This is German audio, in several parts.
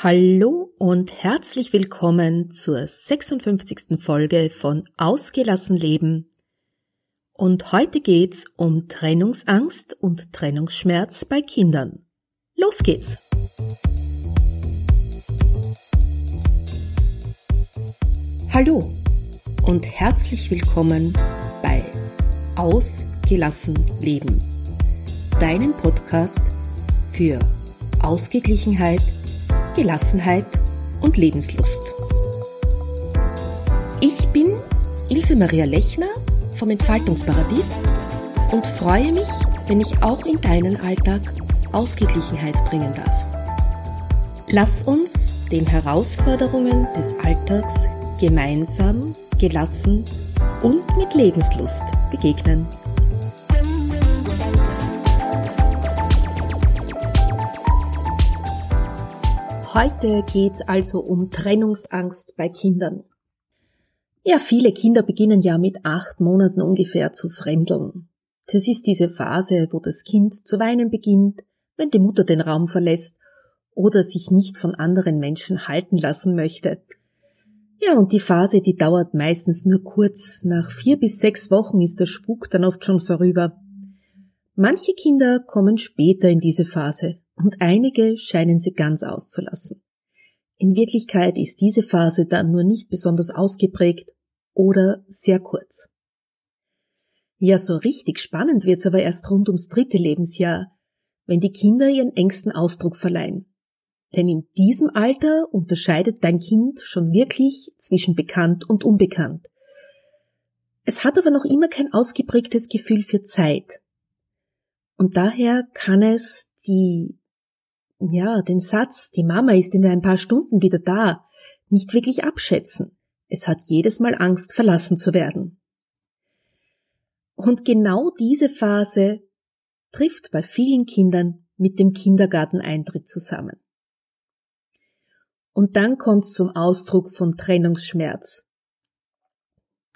Hallo und herzlich willkommen zur 56. Folge von Ausgelassen Leben. Und heute geht's um Trennungsangst und Trennungsschmerz bei Kindern. Los geht's! Hallo und herzlich willkommen bei Ausgelassen Leben, deinem Podcast für Ausgeglichenheit, Gelassenheit und Lebenslust. Ich bin Ilse Maria Lechner vom Entfaltungsparadies und freue mich, wenn ich auch in deinen Alltag Ausgeglichenheit bringen darf. Lass uns den Herausforderungen des Alltags gemeinsam, gelassen und mit Lebenslust begegnen. Heute geht's also um Trennungsangst bei Kindern. Ja, viele Kinder beginnen ja mit acht Monaten ungefähr zu fremdeln. Das ist diese Phase, wo das Kind zu weinen beginnt, wenn die Mutter den Raum verlässt oder sich nicht von anderen Menschen halten lassen möchte. Ja, und die Phase, die dauert meistens nur kurz. Nach vier bis sechs Wochen ist der Spuk dann oft schon vorüber. Manche Kinder kommen später in diese Phase und einige scheinen sie ganz auszulassen. In Wirklichkeit ist diese Phase dann nur nicht besonders ausgeprägt oder sehr kurz. Ja, so richtig spannend wird's aber erst rund ums dritte Lebensjahr, wenn die Kinder ihren engsten Ausdruck verleihen. Denn in diesem Alter unterscheidet dein Kind schon wirklich zwischen bekannt und unbekannt. Es hat aber noch immer kein ausgeprägtes Gefühl für Zeit. Und daher kann es die ja, den Satz, die Mama ist in ein paar Stunden wieder da, nicht wirklich abschätzen. Es hat jedes Mal Angst, verlassen zu werden. Und genau diese Phase trifft bei vielen Kindern mit dem Kindergarteneintritt zusammen. Und dann kommt es zum Ausdruck von Trennungsschmerz.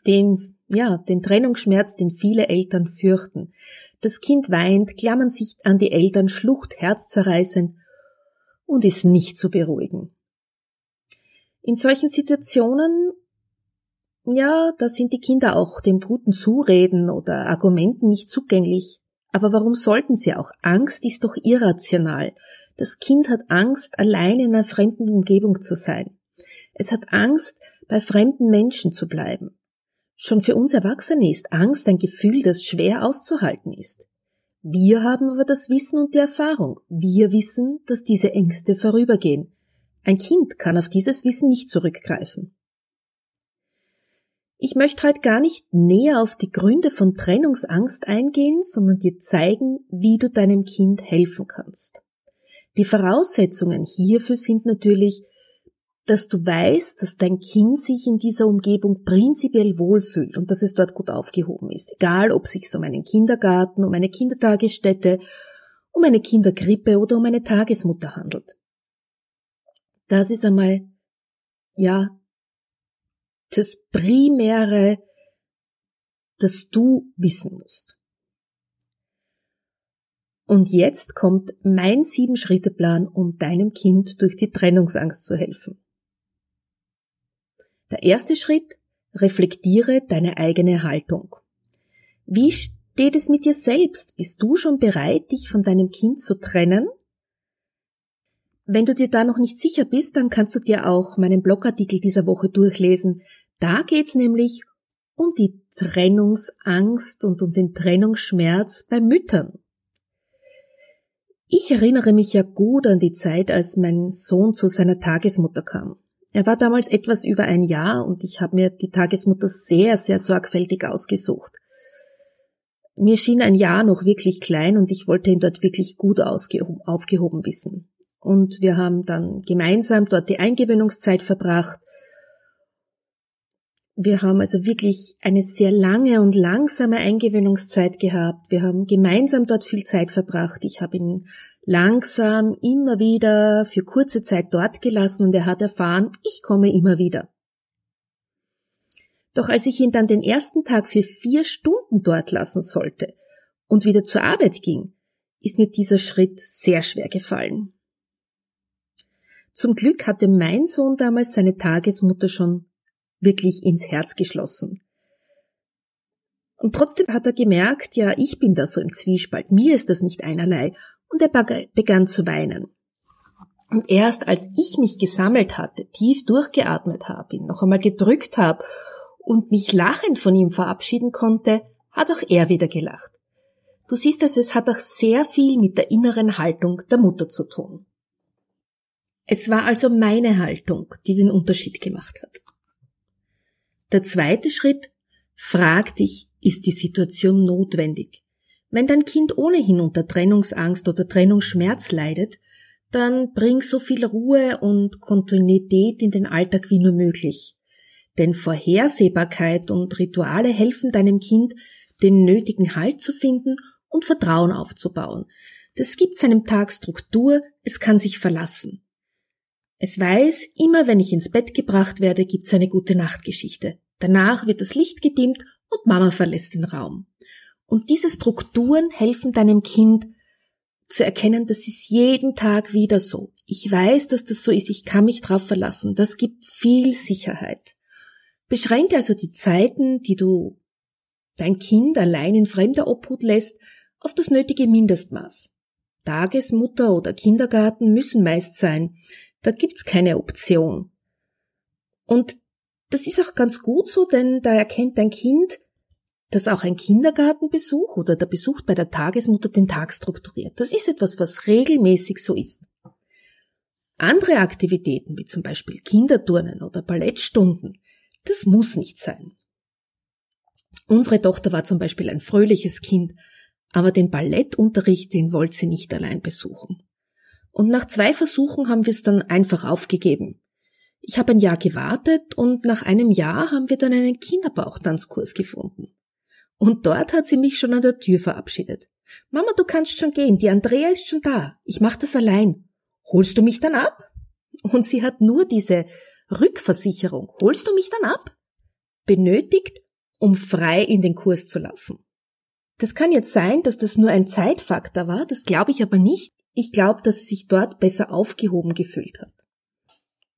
Den, ja, den Trennungsschmerz, den viele Eltern fürchten. Das Kind weint, klammern sich an die Eltern, schlucht herzzerreißend und ist nicht zu beruhigen. In solchen Situationen, ja, da sind die Kinder auch dem guten Zureden oder Argumenten nicht zugänglich. Aber warum sollten sie auch? Angst ist doch irrational. Das Kind hat Angst, allein in einer fremden Umgebung zu sein. Es hat Angst, bei fremden Menschen zu bleiben. Schon für uns Erwachsene ist Angst ein Gefühl, das schwer auszuhalten ist. Wir haben aber das Wissen und die Erfahrung. Wir wissen, dass diese Ängste vorübergehen. Ein Kind kann auf dieses Wissen nicht zurückgreifen. Ich möchte heute gar nicht näher auf die Gründe von Trennungsangst eingehen, sondern dir zeigen, wie du deinem Kind helfen kannst. Die Voraussetzungen hierfür sind natürlich, dass du weißt, dass dein Kind sich in dieser Umgebung prinzipiell wohlfühlt und dass es dort gut aufgehoben ist. Egal, ob es sich um einen Kindergarten, um eine Kindertagesstätte, um eine Kinderkrippe oder um eine Tagesmutter handelt. Das ist einmal, ja, das Primäre, das du wissen musst. Und jetzt kommt mein Sieben-Schritte-Plan, um deinem Kind durch die Trennungsangst zu helfen. Der erste Schritt, reflektiere deine eigene Haltung. Wie steht es mit dir selbst? Bist du schon bereit, dich von deinem Kind zu trennen? Wenn du dir da noch nicht sicher bist, dann kannst du dir auch meinen Blogartikel dieser Woche durchlesen. Da geht's nämlich um die Trennungsangst und um den Trennungsschmerz bei Müttern. Ich erinnere mich ja gut an die Zeit, als mein Sohn zu seiner Tagesmutter kam. Er war damals etwas über ein Jahr und ich habe mir die Tagesmutter sehr, sehr sorgfältig ausgesucht. Mir schien ein Jahr noch wirklich klein und ich wollte ihn dort wirklich gut aufgehoben wissen. Und wir haben dann gemeinsam dort die Eingewöhnungszeit verbracht. Wir haben also wirklich eine sehr lange und langsame Eingewöhnungszeit gehabt. Wir haben gemeinsam dort viel Zeit verbracht. Ich habe ihn langsam immer wieder für kurze Zeit dort gelassen und er hat erfahren, ich komme immer wieder. Doch als ich ihn dann den ersten Tag für vier Stunden dort lassen sollte und wieder zur Arbeit ging, ist mir dieser Schritt sehr schwer gefallen. Zum Glück hatte mein Sohn damals seine Tagesmutter schon wirklich ins Herz geschlossen. Und trotzdem hat er gemerkt, ja, ich bin da so im Zwiespalt, mir ist das nicht einerlei, und er begann zu weinen. Und erst als ich mich gesammelt hatte, tief durchgeatmet habe, ihn noch einmal gedrückt habe und mich lachend von ihm verabschieden konnte, hat auch er wieder gelacht. Du siehst es, es hat auch sehr viel mit der inneren Haltung der Mutter zu tun. Es war also meine Haltung, die den Unterschied gemacht hat. Der zweite Schritt, frag dich, ist die Situation notwendig? Wenn dein Kind ohnehin unter Trennungsangst oder Trennungsschmerz leidet, dann bring so viel Ruhe und Kontinuität in den Alltag wie nur möglich. Denn Vorhersehbarkeit und Rituale helfen deinem Kind, den nötigen Halt zu finden und Vertrauen aufzubauen. Das gibt seinem Tag Struktur, es kann sich verlassen. Es weiß, immer wenn ich ins Bett gebracht werde, gibt's eine gute Nachtgeschichte. Danach wird das Licht gedimmt und Mama verlässt den Raum. Und diese Strukturen helfen deinem Kind zu erkennen, das ist jeden Tag wieder so. Ich weiß, dass das so ist, ich kann mich drauf verlassen. Das gibt viel Sicherheit. Beschränke also die Zeiten, die du dein Kind allein in fremder Obhut lässt, auf das nötige Mindestmaß. Tagesmutter oder Kindergarten müssen meist sein. Da gibt's keine Option. Und das ist auch ganz gut so, denn da erkennt dein Kind, dass auch ein Kindergartenbesuch oder der Besuch bei der Tagesmutter den Tag strukturiert. Das ist etwas, was regelmäßig so ist. Andere Aktivitäten, wie zum Beispiel Kinderturnen oder Ballettstunden, das muss nicht sein. Unsere Tochter war zum Beispiel ein fröhliches Kind, aber den Ballettunterricht, den wollte sie nicht allein besuchen. Und nach zwei Versuchen haben wir es dann einfach aufgegeben. Ich habe ein Jahr gewartet und nach einem Jahr haben wir dann einen Kinderbauchtanzkurs gefunden. Und dort hat sie mich schon an der Tür verabschiedet. Mama, du kannst schon gehen, die Andrea ist schon da. Ich mach das allein. Holst du mich dann ab? Und sie hat nur diese Rückversicherung. Holst du mich dann ab? Benötigt, um frei in den Kurs zu laufen. Das kann jetzt sein, dass das nur ein Zeitfaktor war, das glaube ich aber nicht. Ich glaube, dass sie sich dort besser aufgehoben gefühlt hat.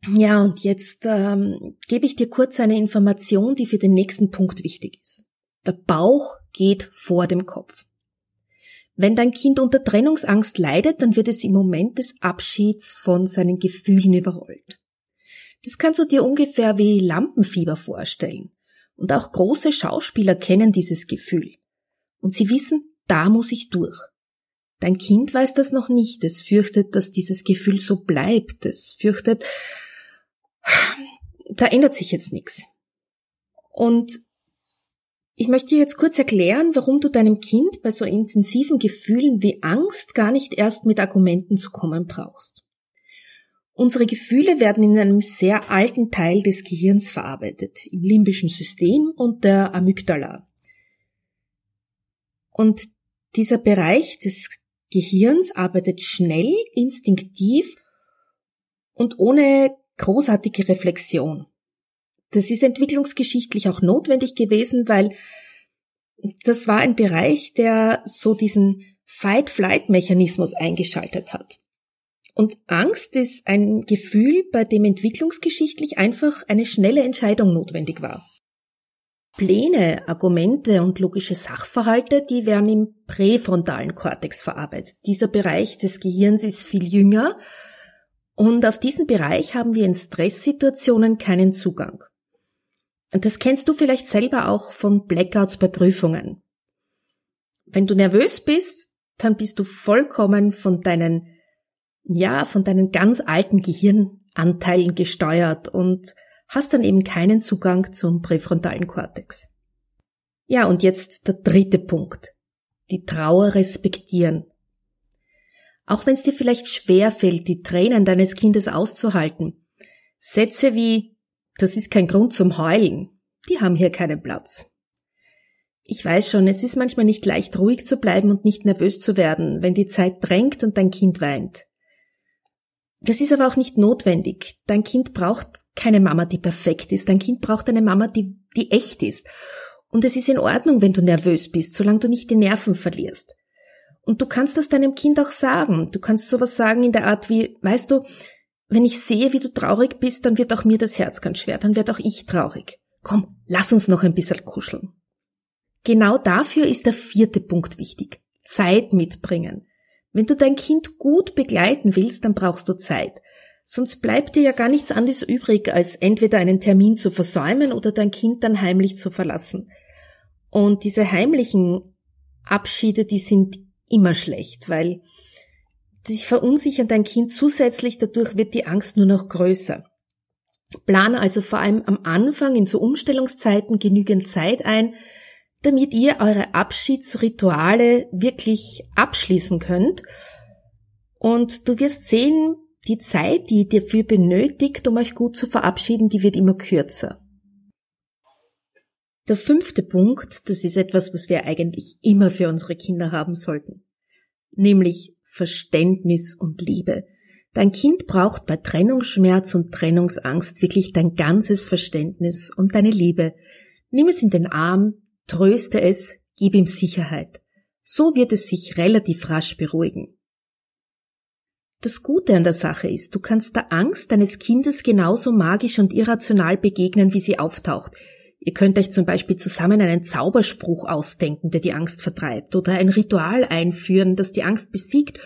Ja, und jetzt ähm, gebe ich dir kurz eine Information, die für den nächsten Punkt wichtig ist. Der Bauch geht vor dem Kopf. Wenn dein Kind unter Trennungsangst leidet, dann wird es im Moment des Abschieds von seinen Gefühlen überrollt. Das kannst du dir ungefähr wie Lampenfieber vorstellen. Und auch große Schauspieler kennen dieses Gefühl. Und sie wissen, da muss ich durch. Dein Kind weiß das noch nicht. Es fürchtet, dass dieses Gefühl so bleibt. Es fürchtet, da ändert sich jetzt nichts. Und ich möchte dir jetzt kurz erklären, warum du deinem Kind bei so intensiven Gefühlen wie Angst gar nicht erst mit Argumenten zu kommen brauchst. Unsere Gefühle werden in einem sehr alten Teil des Gehirns verarbeitet, im limbischen System und der Amygdala. Und dieser Bereich des Gehirns arbeitet schnell, instinktiv und ohne großartige Reflexion. Das ist entwicklungsgeschichtlich auch notwendig gewesen, weil das war ein Bereich, der so diesen Fight-Flight-Mechanismus eingeschaltet hat. Und Angst ist ein Gefühl, bei dem entwicklungsgeschichtlich einfach eine schnelle Entscheidung notwendig war. Pläne, Argumente und logische Sachverhalte, die werden im präfrontalen Kortex verarbeitet. Dieser Bereich des Gehirns ist viel jünger und auf diesen Bereich haben wir in Stresssituationen keinen Zugang. Und das kennst du vielleicht selber auch von Blackouts bei Prüfungen. Wenn du nervös bist, dann bist du vollkommen von deinen, ja, von deinen ganz alten Gehirnanteilen gesteuert und hast dann eben keinen Zugang zum präfrontalen Kortex. Ja, und jetzt der dritte Punkt. Die Trauer respektieren. Auch wenn es dir vielleicht schwer fällt, die Tränen deines Kindes auszuhalten. Sätze wie, das ist kein Grund zum Heulen, die haben hier keinen Platz. Ich weiß schon, es ist manchmal nicht leicht ruhig zu bleiben und nicht nervös zu werden, wenn die Zeit drängt und dein Kind weint. Das ist aber auch nicht notwendig. Dein Kind braucht keine Mama, die perfekt ist. Dein Kind braucht eine Mama, die, die echt ist. Und es ist in Ordnung, wenn du nervös bist, solange du nicht die Nerven verlierst. Und du kannst das deinem Kind auch sagen. Du kannst sowas sagen in der Art wie, weißt du, wenn ich sehe, wie du traurig bist, dann wird auch mir das Herz ganz schwer, dann wird auch ich traurig. Komm, lass uns noch ein bisschen kuscheln. Genau dafür ist der vierte Punkt wichtig. Zeit mitbringen. Wenn du dein Kind gut begleiten willst, dann brauchst du Zeit. Sonst bleibt dir ja gar nichts anderes übrig, als entweder einen Termin zu versäumen oder dein Kind dann heimlich zu verlassen. Und diese heimlichen Abschiede, die sind immer schlecht, weil sich verunsichert dein Kind zusätzlich, dadurch wird die Angst nur noch größer. Plane also vor allem am Anfang in so Umstellungszeiten genügend Zeit ein, damit ihr eure Abschiedsrituale wirklich abschließen könnt. Und du wirst sehen, die Zeit, die ihr dafür benötigt, um euch gut zu verabschieden, die wird immer kürzer. Der fünfte Punkt, das ist etwas, was wir eigentlich immer für unsere Kinder haben sollten, nämlich Verständnis und Liebe. Dein Kind braucht bei Trennungsschmerz und Trennungsangst wirklich dein ganzes Verständnis und deine Liebe. Nimm es in den Arm, tröste es, gib ihm Sicherheit. So wird es sich relativ rasch beruhigen. Das Gute an der Sache ist, du kannst der Angst deines Kindes genauso magisch und irrational begegnen, wie sie auftaucht. Ihr könnt euch zum Beispiel zusammen einen Zauberspruch ausdenken, der die Angst vertreibt, oder ein Ritual einführen, das die Angst besiegt,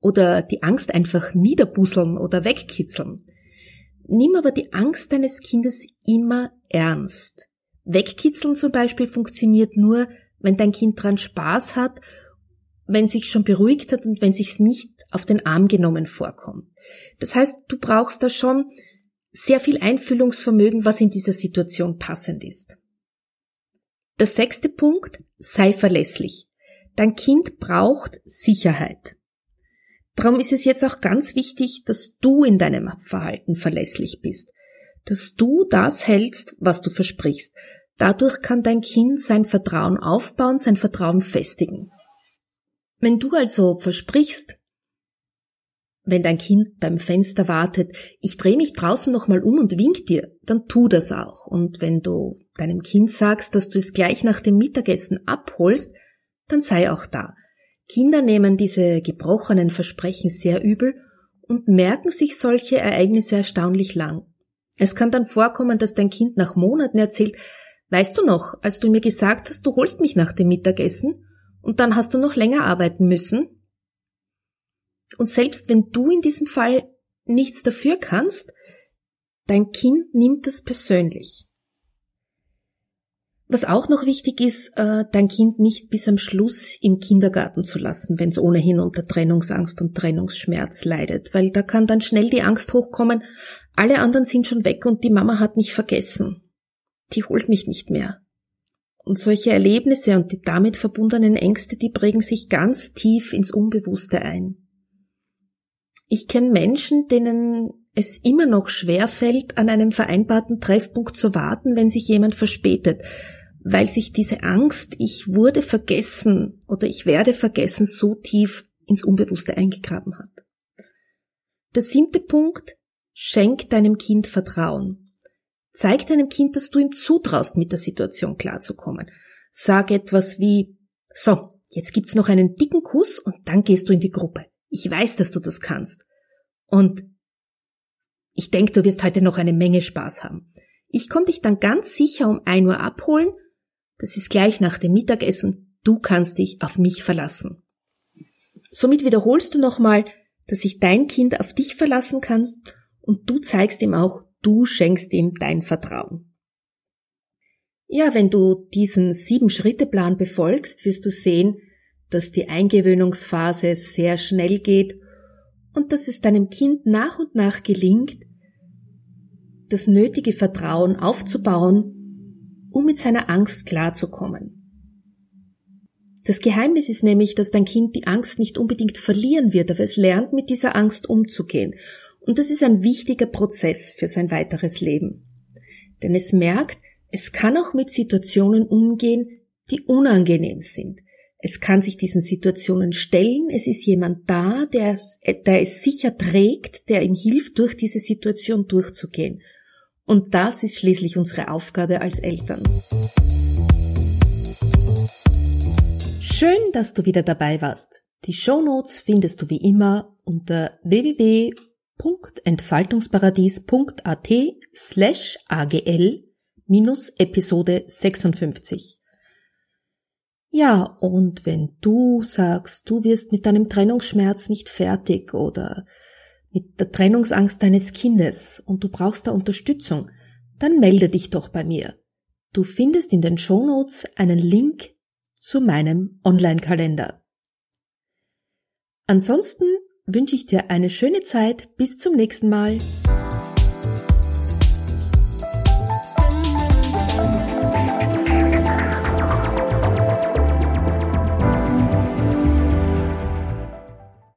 oder die Angst einfach niederbusseln oder wegkitzeln. Nimm aber die Angst deines Kindes immer ernst. Wegkitzeln zum Beispiel funktioniert nur, wenn dein Kind dran Spaß hat wenn sich schon beruhigt hat und wenn sich's nicht auf den Arm genommen vorkommt. Das heißt, du brauchst da schon sehr viel Einfühlungsvermögen, was in dieser Situation passend ist. Der sechste Punkt, sei verlässlich. Dein Kind braucht Sicherheit. Darum ist es jetzt auch ganz wichtig, dass du in deinem Verhalten verlässlich bist, dass du das hältst, was du versprichst. Dadurch kann dein Kind sein Vertrauen aufbauen, sein Vertrauen festigen. Wenn du also versprichst, wenn dein Kind beim Fenster wartet, ich drehe mich draußen nochmal um und wink dir, dann tu das auch. Und wenn du deinem Kind sagst, dass du es gleich nach dem Mittagessen abholst, dann sei auch da. Kinder nehmen diese gebrochenen Versprechen sehr übel und merken sich solche Ereignisse erstaunlich lang. Es kann dann vorkommen, dass dein Kind nach Monaten erzählt, weißt du noch, als du mir gesagt hast, du holst mich nach dem Mittagessen, und dann hast du noch länger arbeiten müssen. Und selbst wenn du in diesem Fall nichts dafür kannst, dein Kind nimmt das persönlich. Was auch noch wichtig ist, äh, dein Kind nicht bis am Schluss im Kindergarten zu lassen, wenn es ohnehin unter Trennungsangst und Trennungsschmerz leidet, weil da kann dann schnell die Angst hochkommen, alle anderen sind schon weg und die Mama hat mich vergessen. Die holt mich nicht mehr. Und solche Erlebnisse und die damit verbundenen Ängste, die prägen sich ganz tief ins Unbewusste ein. Ich kenne Menschen, denen es immer noch schwer fällt, an einem vereinbarten Treffpunkt zu warten, wenn sich jemand verspätet, weil sich diese Angst, ich wurde vergessen oder ich werde vergessen, so tief ins Unbewusste eingegraben hat. Der siebte Punkt, schenk deinem Kind Vertrauen. Zeig deinem Kind, dass du ihm zutraust, mit der Situation klarzukommen. Sag etwas wie, so, jetzt gibt's noch einen dicken Kuss und dann gehst du in die Gruppe. Ich weiß, dass du das kannst. Und ich denke, du wirst heute noch eine Menge Spaß haben. Ich komme dich dann ganz sicher um ein Uhr abholen. Das ist gleich nach dem Mittagessen. Du kannst dich auf mich verlassen. Somit wiederholst du nochmal, dass sich dein Kind auf dich verlassen kannst und du zeigst ihm auch, du schenkst ihm dein Vertrauen. Ja, wenn du diesen Sieben-Schritte-Plan befolgst, wirst du sehen, dass die Eingewöhnungsphase sehr schnell geht und dass es deinem Kind nach und nach gelingt, das nötige Vertrauen aufzubauen, um mit seiner Angst klarzukommen. Das Geheimnis ist nämlich, dass dein Kind die Angst nicht unbedingt verlieren wird, aber es lernt, mit dieser Angst umzugehen und das ist ein wichtiger Prozess für sein weiteres Leben. Denn es merkt, es kann auch mit Situationen umgehen, die unangenehm sind. Es kann sich diesen Situationen stellen, es ist jemand da, der, der es sicher trägt, der ihm hilft, durch diese Situation durchzugehen. Und das ist schließlich unsere Aufgabe als Eltern. Schön, dass du wieder dabei warst. Die Show Notes findest du wie immer unter www www.entfaltungsparadies.at slash agl minus Episode 56. Ja, und wenn du sagst, du wirst mit deinem Trennungsschmerz nicht fertig oder mit der Trennungsangst deines Kindes und du brauchst da Unterstützung, dann melde dich doch bei mir. Du findest in den Shownotes einen Link zu meinem Online-Kalender. Ansonsten wünsche ich dir eine schöne Zeit. Bis zum nächsten Mal.